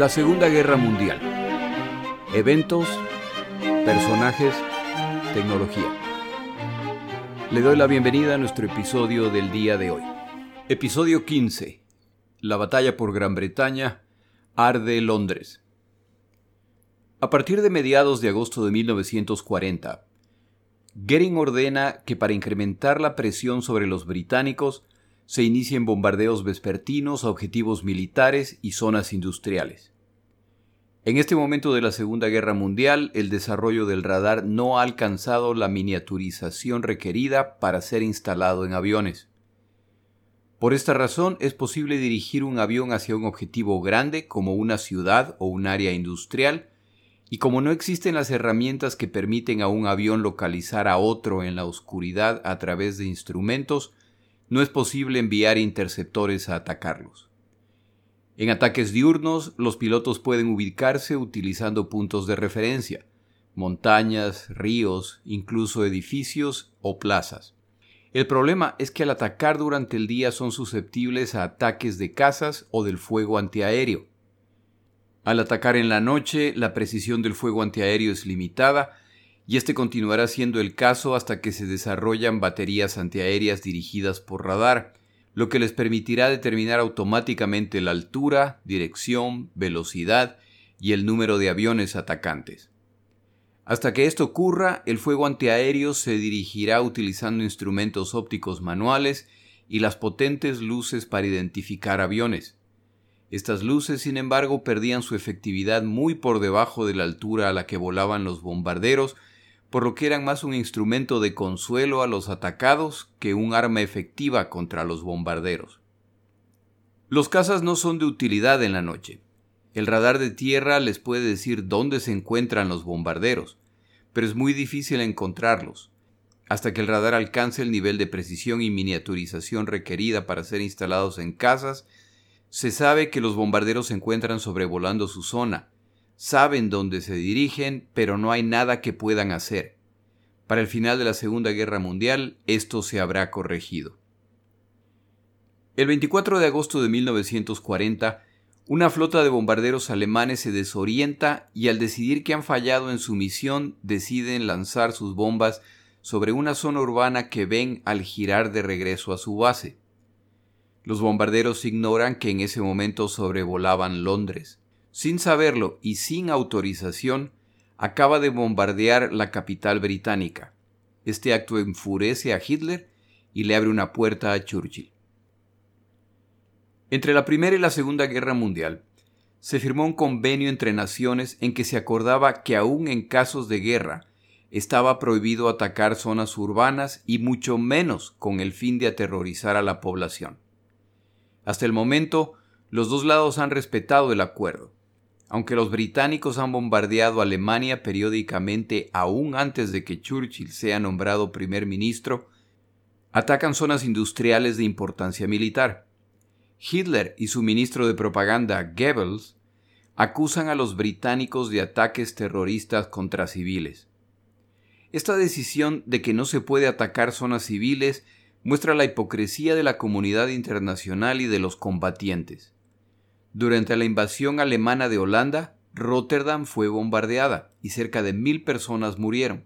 La Segunda Guerra Mundial. Eventos, personajes, tecnología. Le doy la bienvenida a nuestro episodio del día de hoy. Episodio 15. La batalla por Gran Bretaña. Arde Londres. A partir de mediados de agosto de 1940, Goering ordena que para incrementar la presión sobre los británicos se inicien bombardeos vespertinos a objetivos militares y zonas industriales. En este momento de la Segunda Guerra Mundial, el desarrollo del radar no ha alcanzado la miniaturización requerida para ser instalado en aviones. Por esta razón es posible dirigir un avión hacia un objetivo grande como una ciudad o un área industrial, y como no existen las herramientas que permiten a un avión localizar a otro en la oscuridad a través de instrumentos, no es posible enviar interceptores a atacarlos. En ataques diurnos, los pilotos pueden ubicarse utilizando puntos de referencia, montañas, ríos, incluso edificios o plazas. El problema es que al atacar durante el día son susceptibles a ataques de cazas o del fuego antiaéreo. Al atacar en la noche, la precisión del fuego antiaéreo es limitada y este continuará siendo el caso hasta que se desarrollan baterías antiaéreas dirigidas por radar, lo que les permitirá determinar automáticamente la altura, dirección, velocidad y el número de aviones atacantes. Hasta que esto ocurra, el fuego antiaéreo se dirigirá utilizando instrumentos ópticos manuales y las potentes luces para identificar aviones. Estas luces, sin embargo, perdían su efectividad muy por debajo de la altura a la que volaban los bombarderos por lo que eran más un instrumento de consuelo a los atacados que un arma efectiva contra los bombarderos. Los cazas no son de utilidad en la noche. El radar de tierra les puede decir dónde se encuentran los bombarderos, pero es muy difícil encontrarlos. Hasta que el radar alcance el nivel de precisión y miniaturización requerida para ser instalados en casas, se sabe que los bombarderos se encuentran sobrevolando su zona, saben dónde se dirigen, pero no hay nada que puedan hacer. Para el final de la Segunda Guerra Mundial esto se habrá corregido. El 24 de agosto de 1940, una flota de bombarderos alemanes se desorienta y al decidir que han fallado en su misión deciden lanzar sus bombas sobre una zona urbana que ven al girar de regreso a su base. Los bombarderos ignoran que en ese momento sobrevolaban Londres sin saberlo y sin autorización, acaba de bombardear la capital británica. Este acto enfurece a Hitler y le abre una puerta a Churchill. Entre la Primera y la Segunda Guerra Mundial, se firmó un convenio entre naciones en que se acordaba que aún en casos de guerra estaba prohibido atacar zonas urbanas y mucho menos con el fin de aterrorizar a la población. Hasta el momento, los dos lados han respetado el acuerdo. Aunque los británicos han bombardeado Alemania periódicamente aún antes de que Churchill sea nombrado primer ministro, atacan zonas industriales de importancia militar. Hitler y su ministro de propaganda Goebbels acusan a los británicos de ataques terroristas contra civiles. Esta decisión de que no se puede atacar zonas civiles muestra la hipocresía de la comunidad internacional y de los combatientes. Durante la invasión alemana de Holanda, Rotterdam fue bombardeada y cerca de mil personas murieron.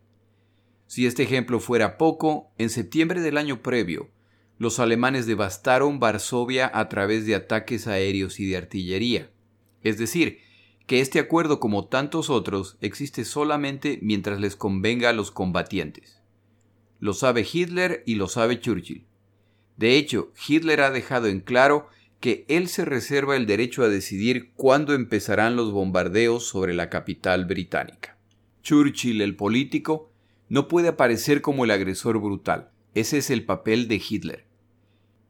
Si este ejemplo fuera poco, en septiembre del año previo, los alemanes devastaron Varsovia a través de ataques aéreos y de artillería. Es decir, que este acuerdo como tantos otros existe solamente mientras les convenga a los combatientes. Lo sabe Hitler y lo sabe Churchill. De hecho, Hitler ha dejado en claro que él se reserva el derecho a decidir cuándo empezarán los bombardeos sobre la capital británica. Churchill, el político, no puede aparecer como el agresor brutal. Ese es el papel de Hitler.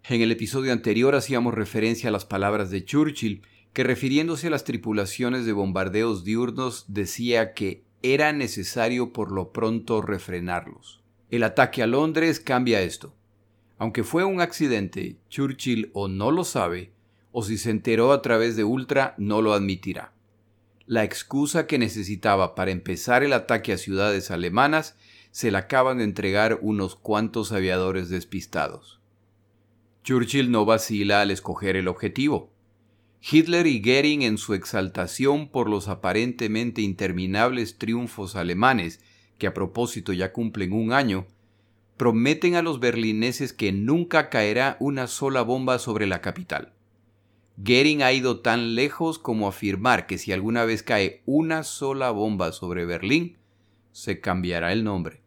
En el episodio anterior hacíamos referencia a las palabras de Churchill, que refiriéndose a las tripulaciones de bombardeos diurnos decía que era necesario por lo pronto refrenarlos. El ataque a Londres cambia esto. Aunque fue un accidente, Churchill o no lo sabe, o si se enteró a través de Ultra, no lo admitirá. La excusa que necesitaba para empezar el ataque a ciudades alemanas se la acaban de entregar unos cuantos aviadores despistados. Churchill no vacila al escoger el objetivo. Hitler y Goering en su exaltación por los aparentemente interminables triunfos alemanes, que a propósito ya cumplen un año, prometen a los berlineses que nunca caerá una sola bomba sobre la capital. Goering ha ido tan lejos como afirmar que si alguna vez cae una sola bomba sobre Berlín, se cambiará el nombre.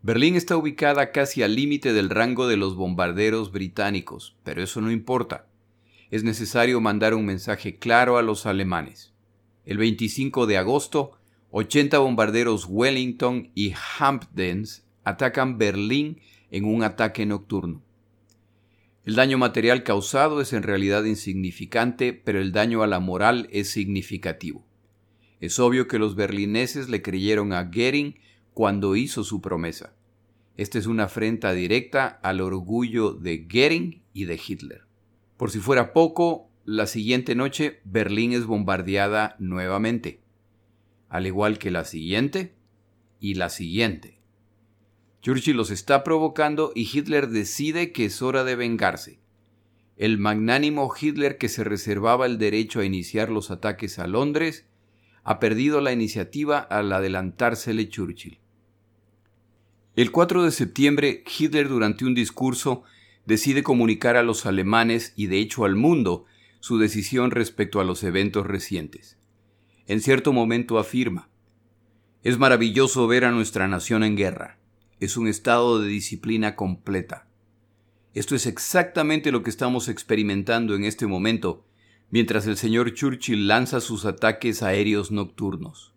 Berlín está ubicada casi al límite del rango de los bombarderos británicos, pero eso no importa. Es necesario mandar un mensaje claro a los alemanes. El 25 de agosto, 80 bombarderos Wellington y Hampdens atacan Berlín en un ataque nocturno. El daño material causado es en realidad insignificante, pero el daño a la moral es significativo. Es obvio que los berlineses le creyeron a Goering cuando hizo su promesa. Esta es una afrenta directa al orgullo de Goering y de Hitler. Por si fuera poco, la siguiente noche Berlín es bombardeada nuevamente, al igual que la siguiente y la siguiente. Churchill los está provocando y Hitler decide que es hora de vengarse. El magnánimo Hitler que se reservaba el derecho a iniciar los ataques a Londres ha perdido la iniciativa al adelantársele Churchill. El 4 de septiembre, Hitler durante un discurso decide comunicar a los alemanes y de hecho al mundo su decisión respecto a los eventos recientes. En cierto momento afirma, Es maravilloso ver a nuestra nación en guerra es un estado de disciplina completa. Esto es exactamente lo que estamos experimentando en este momento, mientras el señor Churchill lanza sus ataques aéreos nocturnos.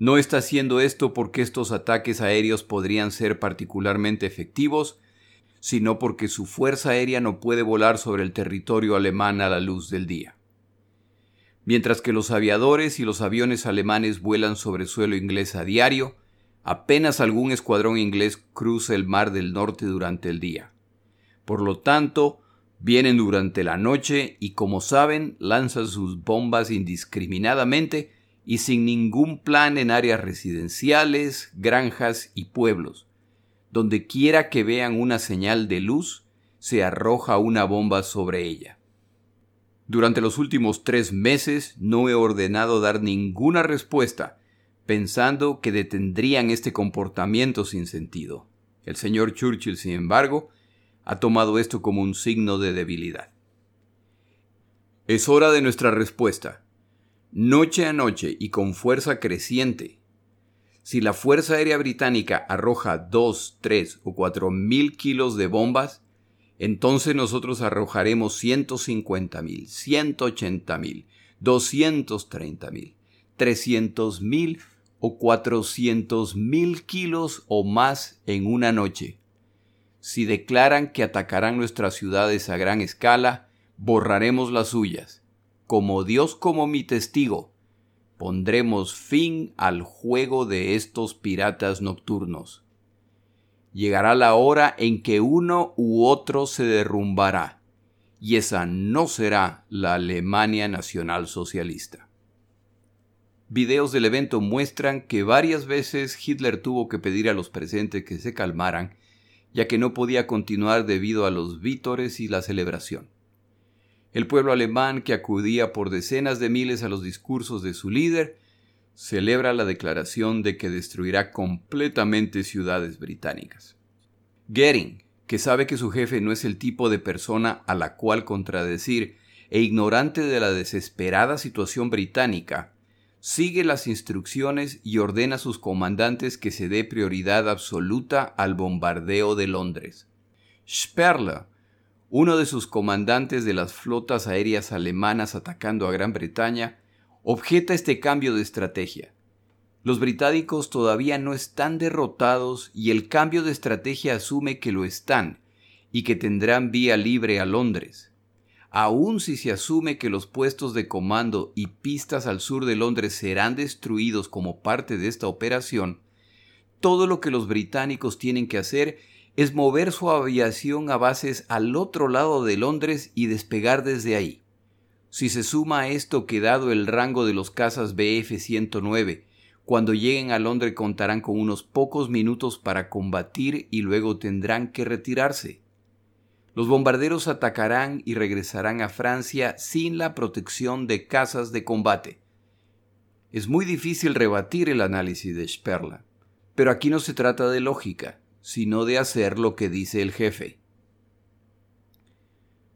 No está haciendo esto porque estos ataques aéreos podrían ser particularmente efectivos, sino porque su fuerza aérea no puede volar sobre el territorio alemán a la luz del día. Mientras que los aviadores y los aviones alemanes vuelan sobre suelo inglés a diario, Apenas algún escuadrón inglés cruza el mar del norte durante el día. Por lo tanto, vienen durante la noche y como saben, lanzan sus bombas indiscriminadamente y sin ningún plan en áreas residenciales, granjas y pueblos. Donde quiera que vean una señal de luz, se arroja una bomba sobre ella. Durante los últimos tres meses no he ordenado dar ninguna respuesta pensando que detendrían este comportamiento sin sentido. El señor Churchill, sin embargo, ha tomado esto como un signo de debilidad. Es hora de nuestra respuesta. Noche a noche y con fuerza creciente. Si la Fuerza Aérea Británica arroja dos, tres o cuatro mil kilos de bombas, entonces nosotros arrojaremos cincuenta mil, ochenta mil, treinta mil, trescientos mil o 400 mil kilos o más en una noche. Si declaran que atacarán nuestras ciudades a gran escala, borraremos las suyas. Como Dios como mi testigo, pondremos fin al juego de estos piratas nocturnos. Llegará la hora en que uno u otro se derrumbará, y esa no será la Alemania nacional socialista. Videos del evento muestran que varias veces Hitler tuvo que pedir a los presentes que se calmaran, ya que no podía continuar debido a los vítores y la celebración. El pueblo alemán, que acudía por decenas de miles a los discursos de su líder, celebra la declaración de que destruirá completamente ciudades británicas. Goering, que sabe que su jefe no es el tipo de persona a la cual contradecir e ignorante de la desesperada situación británica, sigue las instrucciones y ordena a sus comandantes que se dé prioridad absoluta al bombardeo de Londres. Sperler, uno de sus comandantes de las flotas aéreas alemanas atacando a Gran Bretaña, objeta este cambio de estrategia. Los británicos todavía no están derrotados y el cambio de estrategia asume que lo están y que tendrán vía libre a Londres aun si se asume que los puestos de comando y pistas al sur de Londres serán destruidos como parte de esta operación, todo lo que los británicos tienen que hacer es mover su aviación a bases al otro lado de Londres y despegar desde ahí. Si se suma a esto que dado el rango de los cazas BF-109, cuando lleguen a Londres contarán con unos pocos minutos para combatir y luego tendrán que retirarse. Los bombarderos atacarán y regresarán a Francia sin la protección de casas de combate. Es muy difícil rebatir el análisis de Sperla, pero aquí no se trata de lógica, sino de hacer lo que dice el jefe.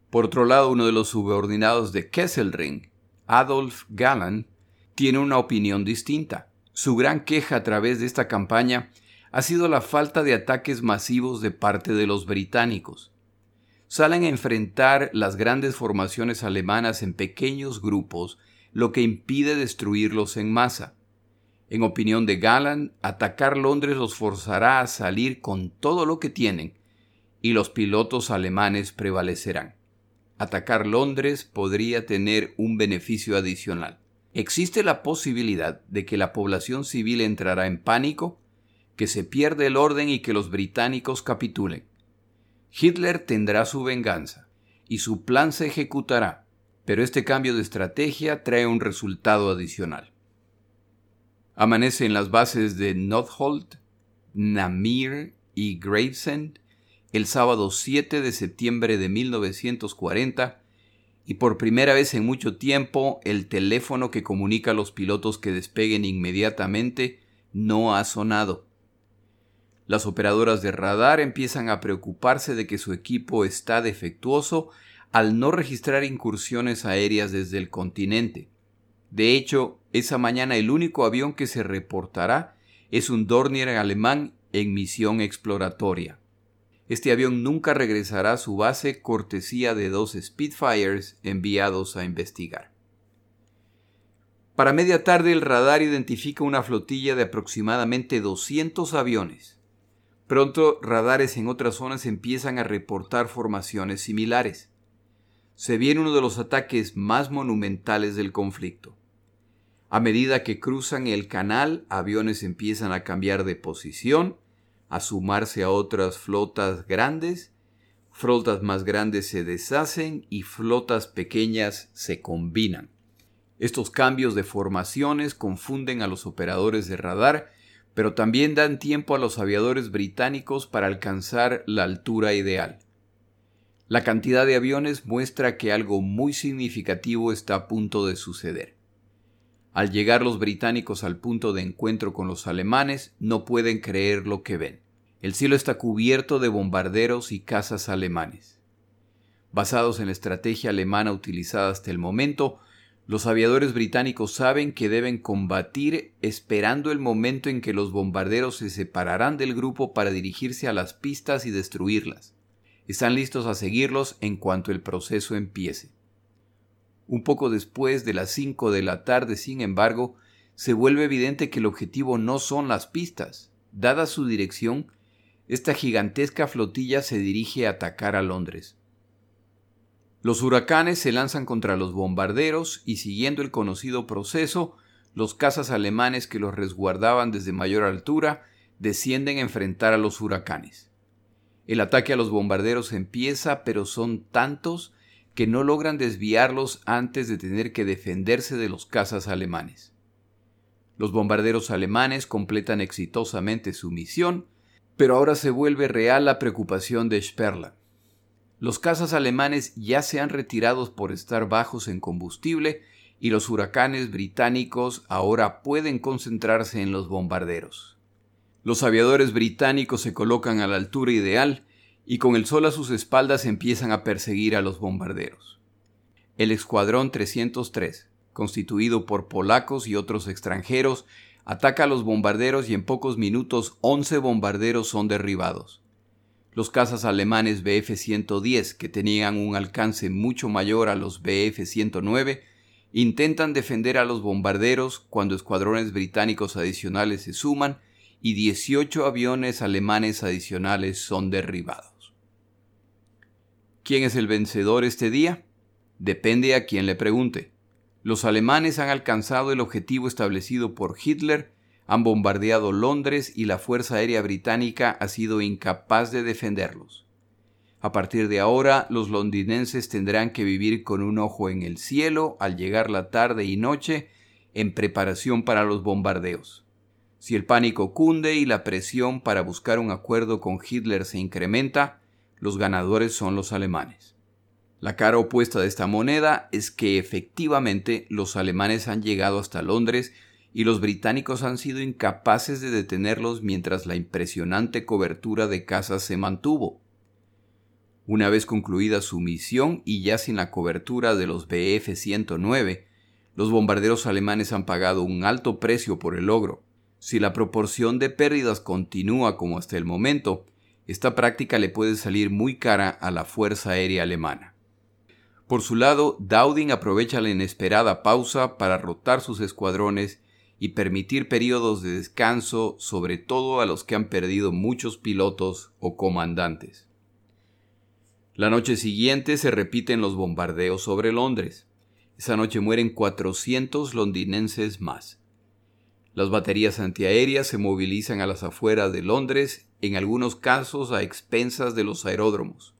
Por otro lado, uno de los subordinados de Kesselring, Adolf Galland, tiene una opinión distinta. Su gran queja a través de esta campaña ha sido la falta de ataques masivos de parte de los británicos salen a enfrentar las grandes formaciones alemanas en pequeños grupos, lo que impide destruirlos en masa. En opinión de Galland, atacar Londres los forzará a salir con todo lo que tienen, y los pilotos alemanes prevalecerán. Atacar Londres podría tener un beneficio adicional. Existe la posibilidad de que la población civil entrará en pánico, que se pierda el orden y que los británicos capitulen. Hitler tendrá su venganza y su plan se ejecutará, pero este cambio de estrategia trae un resultado adicional. Amanece en las bases de Notholt, Namur y Gravesend el sábado 7 de septiembre de 1940 y por primera vez en mucho tiempo el teléfono que comunica a los pilotos que despeguen inmediatamente no ha sonado. Las operadoras de radar empiezan a preocuparse de que su equipo está defectuoso al no registrar incursiones aéreas desde el continente. De hecho, esa mañana el único avión que se reportará es un Dornier alemán en misión exploratoria. Este avión nunca regresará a su base cortesía de dos Spitfires enviados a investigar. Para media tarde el radar identifica una flotilla de aproximadamente 200 aviones. Pronto radares en otras zonas empiezan a reportar formaciones similares. Se viene uno de los ataques más monumentales del conflicto. A medida que cruzan el canal, aviones empiezan a cambiar de posición, a sumarse a otras flotas grandes, flotas más grandes se deshacen y flotas pequeñas se combinan. Estos cambios de formaciones confunden a los operadores de radar pero también dan tiempo a los aviadores británicos para alcanzar la altura ideal. La cantidad de aviones muestra que algo muy significativo está a punto de suceder. Al llegar los británicos al punto de encuentro con los alemanes, no pueden creer lo que ven. El cielo está cubierto de bombarderos y cazas alemanes. Basados en la estrategia alemana utilizada hasta el momento, los aviadores británicos saben que deben combatir esperando el momento en que los bombarderos se separarán del grupo para dirigirse a las pistas y destruirlas. Están listos a seguirlos en cuanto el proceso empiece. Un poco después de las 5 de la tarde, sin embargo, se vuelve evidente que el objetivo no son las pistas. Dada su dirección, esta gigantesca flotilla se dirige a atacar a Londres. Los huracanes se lanzan contra los bombarderos y siguiendo el conocido proceso, los cazas alemanes que los resguardaban desde mayor altura descienden a enfrentar a los huracanes. El ataque a los bombarderos empieza, pero son tantos que no logran desviarlos antes de tener que defenderse de los cazas alemanes. Los bombarderos alemanes completan exitosamente su misión, pero ahora se vuelve real la preocupación de Sperla. Los cazas alemanes ya se han retirado por estar bajos en combustible y los huracanes británicos ahora pueden concentrarse en los bombarderos. Los aviadores británicos se colocan a la altura ideal y con el sol a sus espaldas empiezan a perseguir a los bombarderos. El Escuadrón 303, constituido por polacos y otros extranjeros, ataca a los bombarderos y en pocos minutos 11 bombarderos son derribados. Los cazas alemanes Bf-110, que tenían un alcance mucho mayor a los Bf-109, intentan defender a los bombarderos cuando escuadrones británicos adicionales se suman y 18 aviones alemanes adicionales son derribados. ¿Quién es el vencedor este día? Depende a quien le pregunte. Los alemanes han alcanzado el objetivo establecido por Hitler han bombardeado Londres y la Fuerza Aérea Británica ha sido incapaz de defenderlos. A partir de ahora, los londinenses tendrán que vivir con un ojo en el cielo al llegar la tarde y noche en preparación para los bombardeos. Si el pánico cunde y la presión para buscar un acuerdo con Hitler se incrementa, los ganadores son los alemanes. La cara opuesta de esta moneda es que efectivamente los alemanes han llegado hasta Londres y los británicos han sido incapaces de detenerlos mientras la impresionante cobertura de casas se mantuvo. Una vez concluida su misión y ya sin la cobertura de los BF-109, los bombarderos alemanes han pagado un alto precio por el logro. Si la proporción de pérdidas continúa como hasta el momento, esta práctica le puede salir muy cara a la Fuerza Aérea Alemana. Por su lado, Dowding aprovecha la inesperada pausa para rotar sus escuadrones y permitir periodos de descanso, sobre todo a los que han perdido muchos pilotos o comandantes. La noche siguiente se repiten los bombardeos sobre Londres. Esa noche mueren 400 londinenses más. Las baterías antiaéreas se movilizan a las afueras de Londres, en algunos casos a expensas de los aeródromos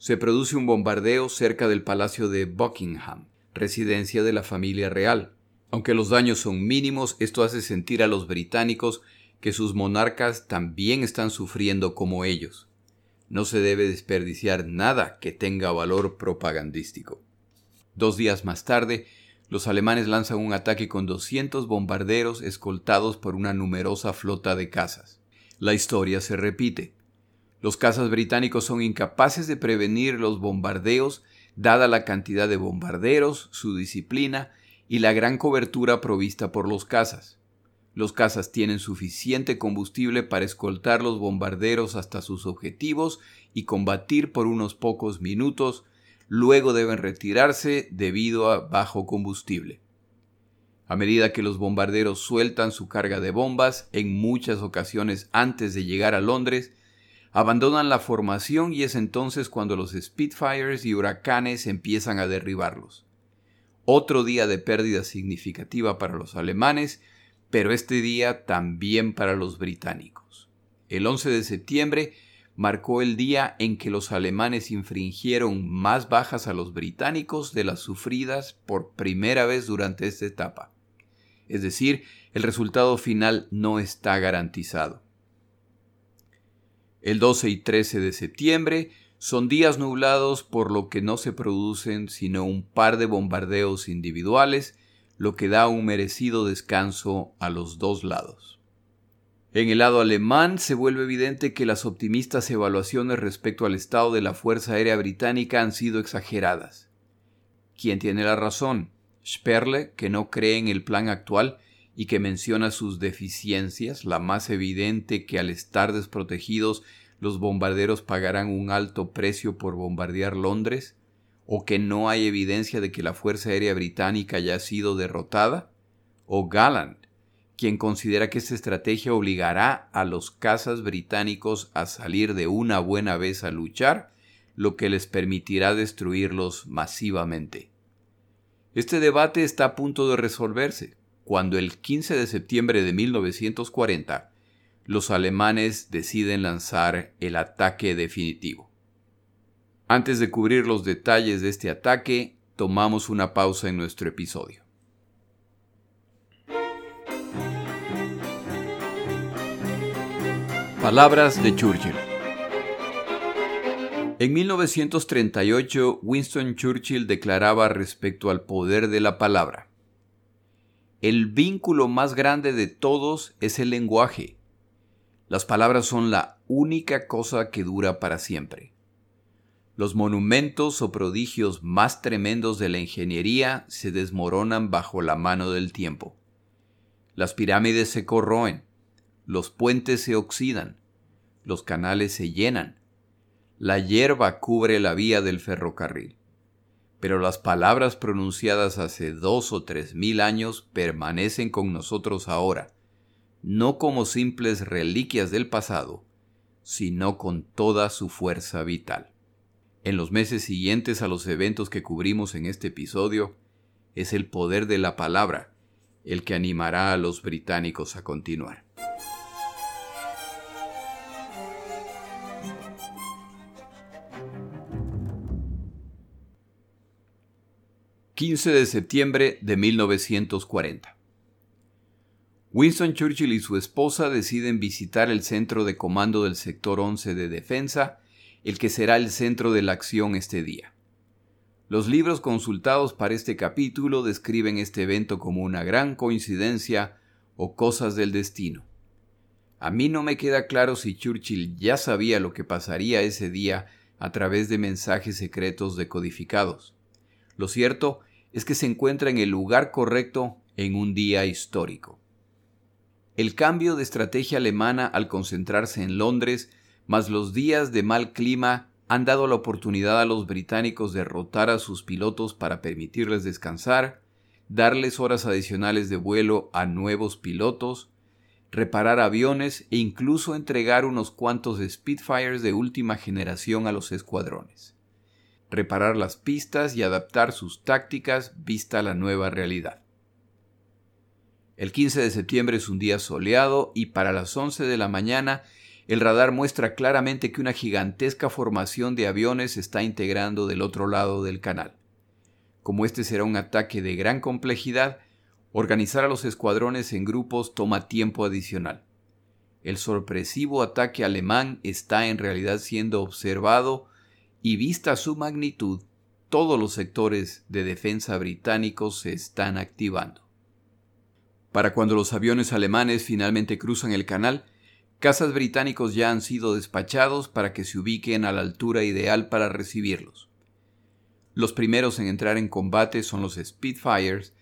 se produce un bombardeo cerca del Palacio de Buckingham, residencia de la familia real. Aunque los daños son mínimos, esto hace sentir a los británicos que sus monarcas también están sufriendo como ellos. No se debe desperdiciar nada que tenga valor propagandístico. Dos días más tarde, los alemanes lanzan un ataque con 200 bombarderos escoltados por una numerosa flota de cazas. La historia se repite. Los cazas británicos son incapaces de prevenir los bombardeos, dada la cantidad de bombarderos, su disciplina y la gran cobertura provista por los cazas. Los cazas tienen suficiente combustible para escoltar los bombarderos hasta sus objetivos y combatir por unos pocos minutos, luego deben retirarse debido a bajo combustible. A medida que los bombarderos sueltan su carga de bombas, en muchas ocasiones antes de llegar a Londres, abandonan la formación y es entonces cuando los Spitfires y huracanes empiezan a derribarlos. Otro día de pérdida significativa para los alemanes, pero este día también para los británicos. El 11 de septiembre marcó el día en que los alemanes infringieron más bajas a los británicos de las sufridas por primera vez durante esta etapa. Es decir, el resultado final no está garantizado. El 12 y 13 de septiembre son días nublados por lo que no se producen sino un par de bombardeos individuales, lo que da un merecido descanso a los dos lados. En el lado alemán se vuelve evidente que las optimistas evaluaciones respecto al estado de la Fuerza Aérea Británica han sido exageradas. ¿Quién tiene la razón? Sperle, que no cree en el plan actual y que menciona sus deficiencias, la más evidente que al estar desprotegidos los bombarderos pagarán un alto precio por bombardear Londres, o que no hay evidencia de que la Fuerza Aérea Británica haya sido derrotada, o Galland, quien considera que esta estrategia obligará a los cazas británicos a salir de una buena vez a luchar, lo que les permitirá destruirlos masivamente. Este debate está a punto de resolverse cuando el 15 de septiembre de 1940 los alemanes deciden lanzar el ataque definitivo. Antes de cubrir los detalles de este ataque, tomamos una pausa en nuestro episodio. Palabras de Churchill. En 1938, Winston Churchill declaraba respecto al poder de la palabra. El vínculo más grande de todos es el lenguaje. Las palabras son la única cosa que dura para siempre. Los monumentos o prodigios más tremendos de la ingeniería se desmoronan bajo la mano del tiempo. Las pirámides se corroen, los puentes se oxidan, los canales se llenan, la hierba cubre la vía del ferrocarril pero las palabras pronunciadas hace dos o tres mil años permanecen con nosotros ahora, no como simples reliquias del pasado, sino con toda su fuerza vital. En los meses siguientes a los eventos que cubrimos en este episodio, es el poder de la palabra el que animará a los británicos a continuar. 15 de septiembre de 1940. Winston Churchill y su esposa deciden visitar el centro de comando del sector 11 de defensa el que será el centro de la acción este día. Los libros consultados para este capítulo describen este evento como una gran coincidencia o cosas del destino. A mí no me queda claro si Churchill ya sabía lo que pasaría ese día a través de mensajes secretos decodificados. Lo cierto es que se encuentra en el lugar correcto en un día histórico. El cambio de estrategia alemana al concentrarse en Londres, más los días de mal clima, han dado la oportunidad a los británicos de rotar a sus pilotos para permitirles descansar, darles horas adicionales de vuelo a nuevos pilotos, reparar aviones e incluso entregar unos cuantos Spitfires de última generación a los escuadrones. Reparar las pistas y adaptar sus tácticas vista la nueva realidad. El 15 de septiembre es un día soleado y para las 11 de la mañana el radar muestra claramente que una gigantesca formación de aviones se está integrando del otro lado del canal. Como este será un ataque de gran complejidad, Organizar a los escuadrones en grupos toma tiempo adicional. El sorpresivo ataque alemán está en realidad siendo observado y vista su magnitud, todos los sectores de defensa británicos se están activando. Para cuando los aviones alemanes finalmente cruzan el canal, cazas británicos ya han sido despachados para que se ubiquen a la altura ideal para recibirlos. Los primeros en entrar en combate son los Spitfires,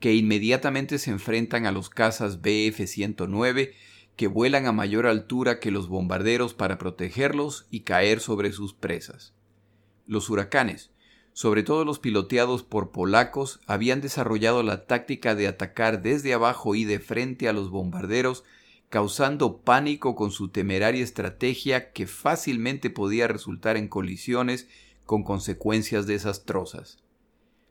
que inmediatamente se enfrentan a los cazas BF-109 que vuelan a mayor altura que los bombarderos para protegerlos y caer sobre sus presas. Los huracanes, sobre todo los piloteados por polacos, habían desarrollado la táctica de atacar desde abajo y de frente a los bombarderos, causando pánico con su temeraria estrategia que fácilmente podía resultar en colisiones con consecuencias desastrosas.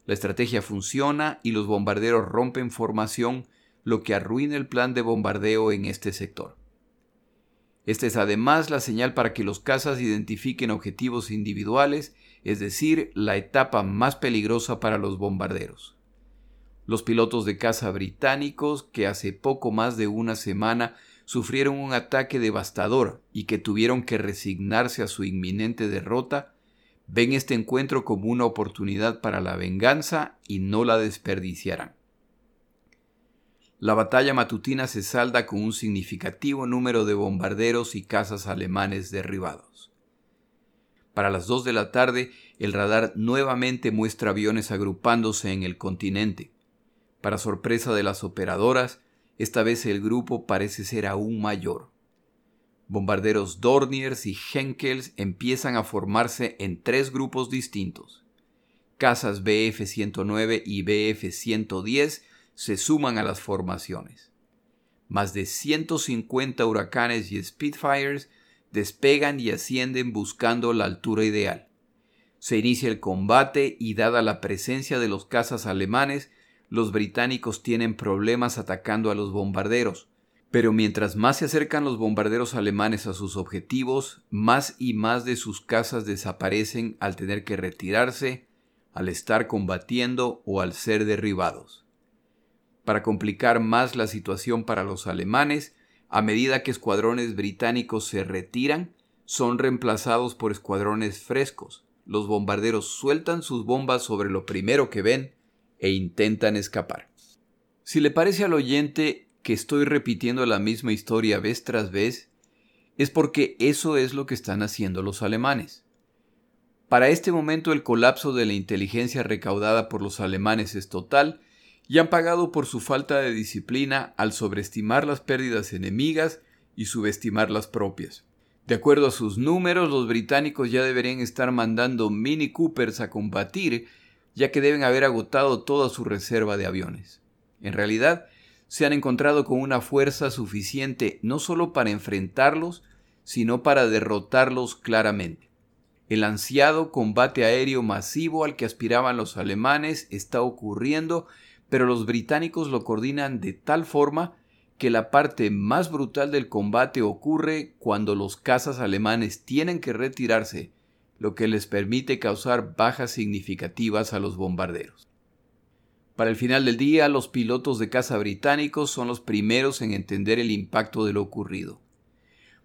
La estrategia funciona y los bombarderos rompen formación, lo que arruina el plan de bombardeo en este sector. Esta es además la señal para que los cazas identifiquen objetivos individuales, es decir, la etapa más peligrosa para los bombarderos. Los pilotos de caza británicos, que hace poco más de una semana sufrieron un ataque devastador y que tuvieron que resignarse a su inminente derrota, ven este encuentro como una oportunidad para la venganza y no la desperdiciarán. La batalla matutina se salda con un significativo número de bombarderos y cazas alemanes derribados. Para las dos de la tarde, el radar nuevamente muestra aviones agrupándose en el continente. Para sorpresa de las operadoras, esta vez el grupo parece ser aún mayor. Bombarderos Dorniers y Henkels empiezan a formarse en tres grupos distintos. Casas BF-109 y BF-110 se suman a las formaciones. Más de 150 huracanes y Spitfires despegan y ascienden buscando la altura ideal. Se inicia el combate y dada la presencia de los cazas alemanes, los británicos tienen problemas atacando a los bombarderos, pero mientras más se acercan los bombarderos alemanes a sus objetivos, más y más de sus casas desaparecen al tener que retirarse, al estar combatiendo o al ser derribados. Para complicar más la situación para los alemanes, a medida que escuadrones británicos se retiran, son reemplazados por escuadrones frescos. Los bombarderos sueltan sus bombas sobre lo primero que ven e intentan escapar. Si le parece al oyente que estoy repitiendo la misma historia vez tras vez, es porque eso es lo que están haciendo los alemanes. Para este momento el colapso de la inteligencia recaudada por los alemanes es total y han pagado por su falta de disciplina al sobreestimar las pérdidas enemigas y subestimar las propias. De acuerdo a sus números, los británicos ya deberían estar mandando Mini Coopers a combatir, ya que deben haber agotado toda su reserva de aviones. En realidad, se han encontrado con una fuerza suficiente no solo para enfrentarlos, sino para derrotarlos claramente. El ansiado combate aéreo masivo al que aspiraban los alemanes está ocurriendo, pero los británicos lo coordinan de tal forma que la parte más brutal del combate ocurre cuando los cazas alemanes tienen que retirarse, lo que les permite causar bajas significativas a los bombarderos. Para el final del día, los pilotos de caza británicos son los primeros en entender el impacto de lo ocurrido.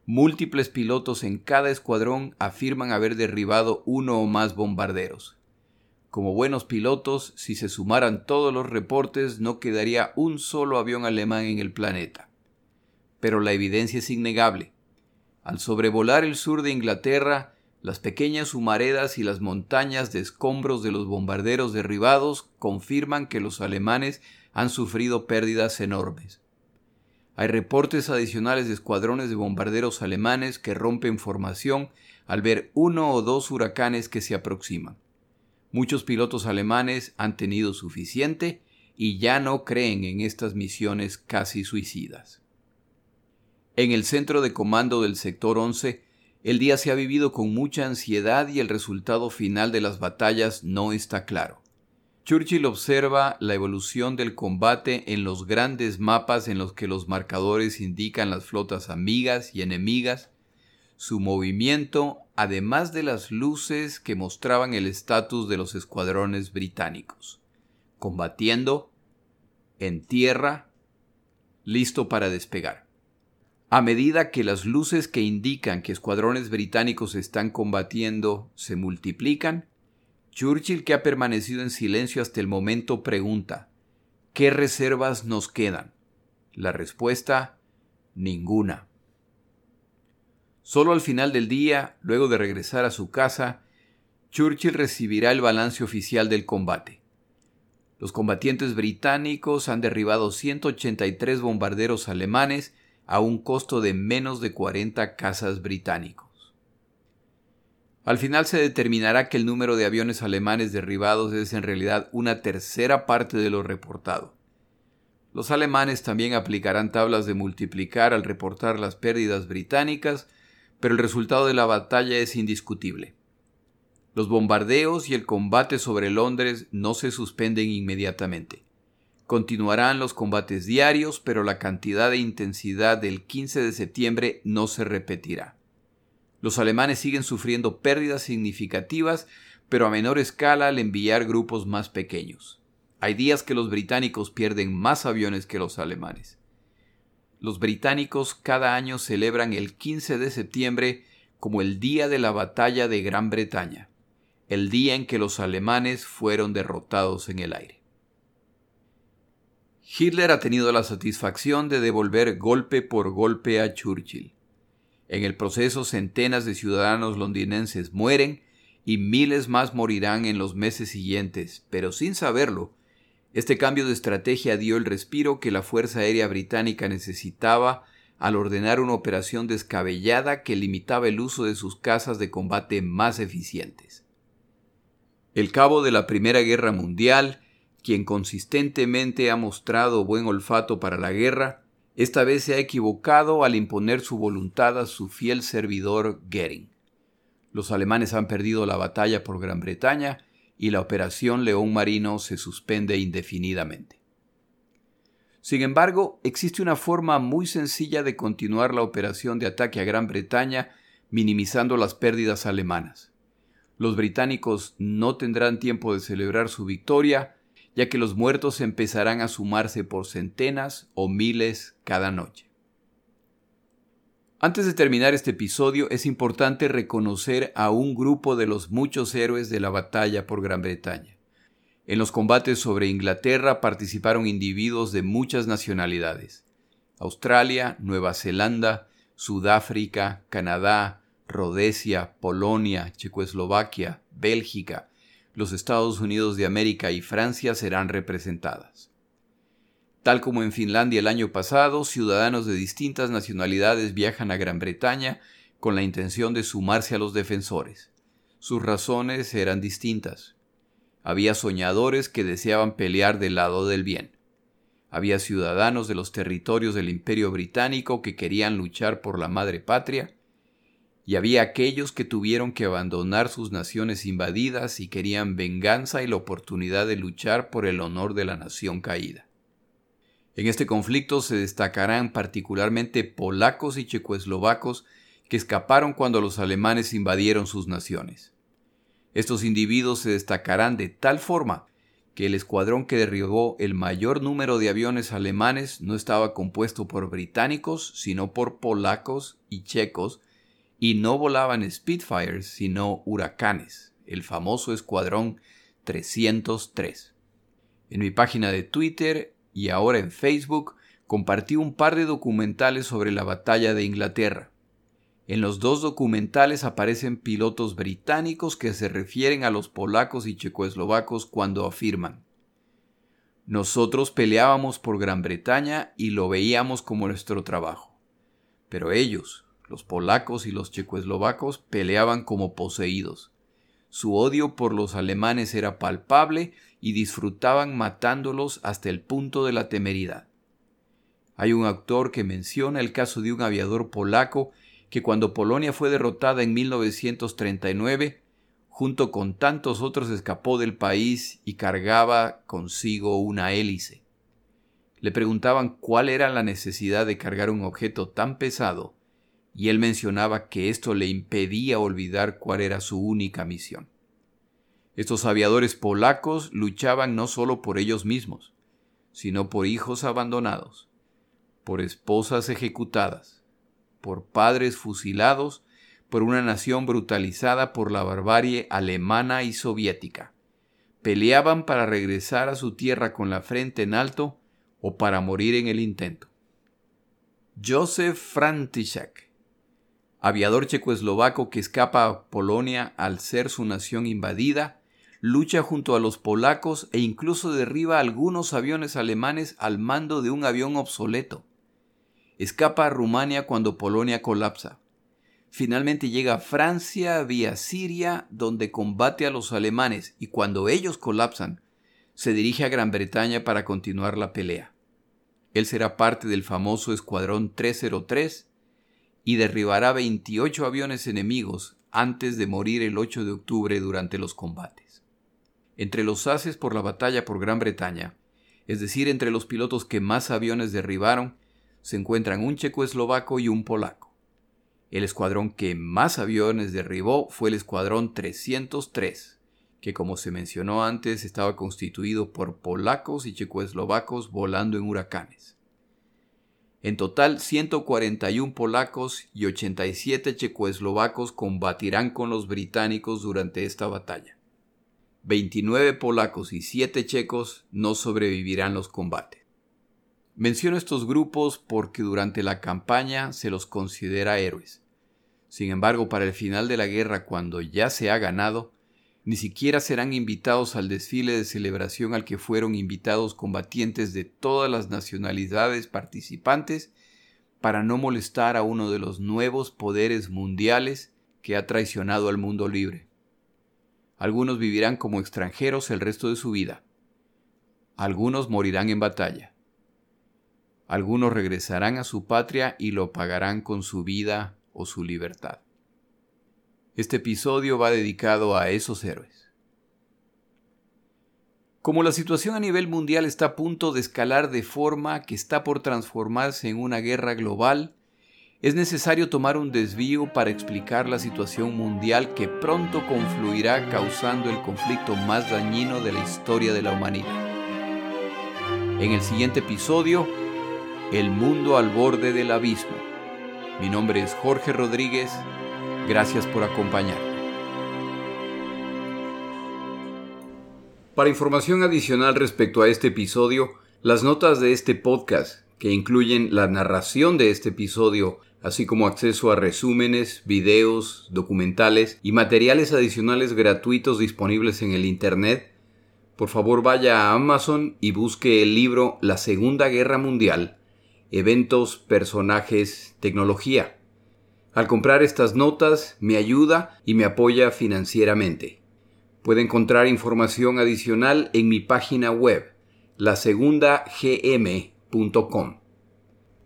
Múltiples pilotos en cada escuadrón afirman haber derribado uno o más bombarderos. Como buenos pilotos, si se sumaran todos los reportes, no quedaría un solo avión alemán en el planeta. Pero la evidencia es innegable. Al sobrevolar el sur de Inglaterra, las pequeñas humaredas y las montañas de escombros de los bombarderos derribados confirman que los alemanes han sufrido pérdidas enormes. Hay reportes adicionales de escuadrones de bombarderos alemanes que rompen formación al ver uno o dos huracanes que se aproximan. Muchos pilotos alemanes han tenido suficiente y ya no creen en estas misiones casi suicidas. En el centro de comando del sector 11, el día se ha vivido con mucha ansiedad y el resultado final de las batallas no está claro. Churchill observa la evolución del combate en los grandes mapas en los que los marcadores indican las flotas amigas y enemigas, su movimiento, además de las luces que mostraban el estatus de los escuadrones británicos, combatiendo en tierra, listo para despegar. A medida que las luces que indican que escuadrones británicos están combatiendo se multiplican, Churchill, que ha permanecido en silencio hasta el momento, pregunta, ¿qué reservas nos quedan? La respuesta, ninguna. Solo al final del día, luego de regresar a su casa, Churchill recibirá el balance oficial del combate. Los combatientes británicos han derribado 183 bombarderos alemanes a un costo de menos de 40 cazas británicos. Al final se determinará que el número de aviones alemanes derribados es en realidad una tercera parte de lo reportado. Los alemanes también aplicarán tablas de multiplicar al reportar las pérdidas británicas, pero el resultado de la batalla es indiscutible. Los bombardeos y el combate sobre Londres no se suspenden inmediatamente. Continuarán los combates diarios, pero la cantidad de intensidad del 15 de septiembre no se repetirá. Los alemanes siguen sufriendo pérdidas significativas, pero a menor escala al enviar grupos más pequeños. Hay días que los británicos pierden más aviones que los alemanes. Los británicos cada año celebran el 15 de septiembre como el día de la batalla de Gran Bretaña, el día en que los alemanes fueron derrotados en el aire. Hitler ha tenido la satisfacción de devolver golpe por golpe a Churchill. En el proceso centenas de ciudadanos londinenses mueren y miles más morirán en los meses siguientes, pero sin saberlo, este cambio de estrategia dio el respiro que la Fuerza Aérea Británica necesitaba al ordenar una operación descabellada que limitaba el uso de sus casas de combate más eficientes. El cabo de la Primera Guerra Mundial, quien consistentemente ha mostrado buen olfato para la guerra, esta vez se ha equivocado al imponer su voluntad a su fiel servidor Goering. Los alemanes han perdido la batalla por Gran Bretaña y la operación León Marino se suspende indefinidamente. Sin embargo, existe una forma muy sencilla de continuar la operación de ataque a Gran Bretaña minimizando las pérdidas alemanas. Los británicos no tendrán tiempo de celebrar su victoria ya que los muertos empezarán a sumarse por centenas o miles cada noche. Antes de terminar este episodio es importante reconocer a un grupo de los muchos héroes de la batalla por Gran Bretaña. En los combates sobre Inglaterra participaron individuos de muchas nacionalidades. Australia, Nueva Zelanda, Sudáfrica, Canadá, Rhodesia, Polonia, Checoslovaquia, Bélgica, los Estados Unidos de América y Francia serán representadas. Tal como en Finlandia el año pasado, ciudadanos de distintas nacionalidades viajan a Gran Bretaña con la intención de sumarse a los defensores. Sus razones eran distintas. Había soñadores que deseaban pelear del lado del bien. Había ciudadanos de los territorios del Imperio Británico que querían luchar por la madre patria y había aquellos que tuvieron que abandonar sus naciones invadidas y querían venganza y la oportunidad de luchar por el honor de la nación caída. En este conflicto se destacarán particularmente polacos y checoslovacos que escaparon cuando los alemanes invadieron sus naciones. Estos individuos se destacarán de tal forma que el escuadrón que derribó el mayor número de aviones alemanes no estaba compuesto por británicos, sino por polacos y checos, y no volaban Spitfires, sino huracanes, el famoso escuadrón 303. En mi página de Twitter y ahora en Facebook compartí un par de documentales sobre la batalla de Inglaterra. En los dos documentales aparecen pilotos británicos que se refieren a los polacos y checoslovacos cuando afirman Nosotros peleábamos por Gran Bretaña y lo veíamos como nuestro trabajo. Pero ellos, los polacos y los checoslovacos, peleaban como poseídos. Su odio por los alemanes era palpable y disfrutaban matándolos hasta el punto de la temeridad. Hay un autor que menciona el caso de un aviador polaco que cuando Polonia fue derrotada en 1939, junto con tantos otros escapó del país y cargaba consigo una hélice. Le preguntaban cuál era la necesidad de cargar un objeto tan pesado, y él mencionaba que esto le impedía olvidar cuál era su única misión. Estos aviadores polacos luchaban no solo por ellos mismos, sino por hijos abandonados, por esposas ejecutadas, por padres fusilados, por una nación brutalizada por la barbarie alemana y soviética. Peleaban para regresar a su tierra con la frente en alto o para morir en el intento. Josef František, aviador checoslovaco que escapa a Polonia al ser su nación invadida, lucha junto a los polacos e incluso derriba algunos aviones alemanes al mando de un avión obsoleto. Escapa a Rumania cuando Polonia colapsa. Finalmente llega a Francia vía Siria, donde combate a los alemanes y cuando ellos colapsan, se dirige a Gran Bretaña para continuar la pelea. Él será parte del famoso Escuadrón 303 y derribará 28 aviones enemigos antes de morir el 8 de octubre durante los combates. Entre los haces por la batalla por Gran Bretaña, es decir, entre los pilotos que más aviones derribaron, se encuentran un checoslovaco y un polaco. El escuadrón que más aviones derribó fue el escuadrón 303, que como se mencionó antes estaba constituido por polacos y checoslovacos volando en huracanes. En total, 141 polacos y 87 checoslovacos combatirán con los británicos durante esta batalla. 29 polacos y 7 checos no sobrevivirán los combates. Menciono estos grupos porque durante la campaña se los considera héroes. Sin embargo, para el final de la guerra, cuando ya se ha ganado, ni siquiera serán invitados al desfile de celebración al que fueron invitados combatientes de todas las nacionalidades participantes para no molestar a uno de los nuevos poderes mundiales que ha traicionado al mundo libre. Algunos vivirán como extranjeros el resto de su vida. Algunos morirán en batalla. Algunos regresarán a su patria y lo pagarán con su vida o su libertad. Este episodio va dedicado a esos héroes. Como la situación a nivel mundial está a punto de escalar de forma que está por transformarse en una guerra global, es necesario tomar un desvío para explicar la situación mundial que pronto confluirá causando el conflicto más dañino de la historia de la humanidad. En el siguiente episodio el mundo al borde del abismo. Mi nombre es Jorge Rodríguez. Gracias por acompañarme. Para información adicional respecto a este episodio, las notas de este podcast, que incluyen la narración de este episodio, así como acceso a resúmenes, videos, documentales y materiales adicionales gratuitos disponibles en el Internet, por favor vaya a Amazon y busque el libro La Segunda Guerra Mundial eventos, personajes, tecnología. Al comprar estas notas me ayuda y me apoya financieramente. Puede encontrar información adicional en mi página web, lasegundagm.com.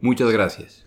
Muchas gracias.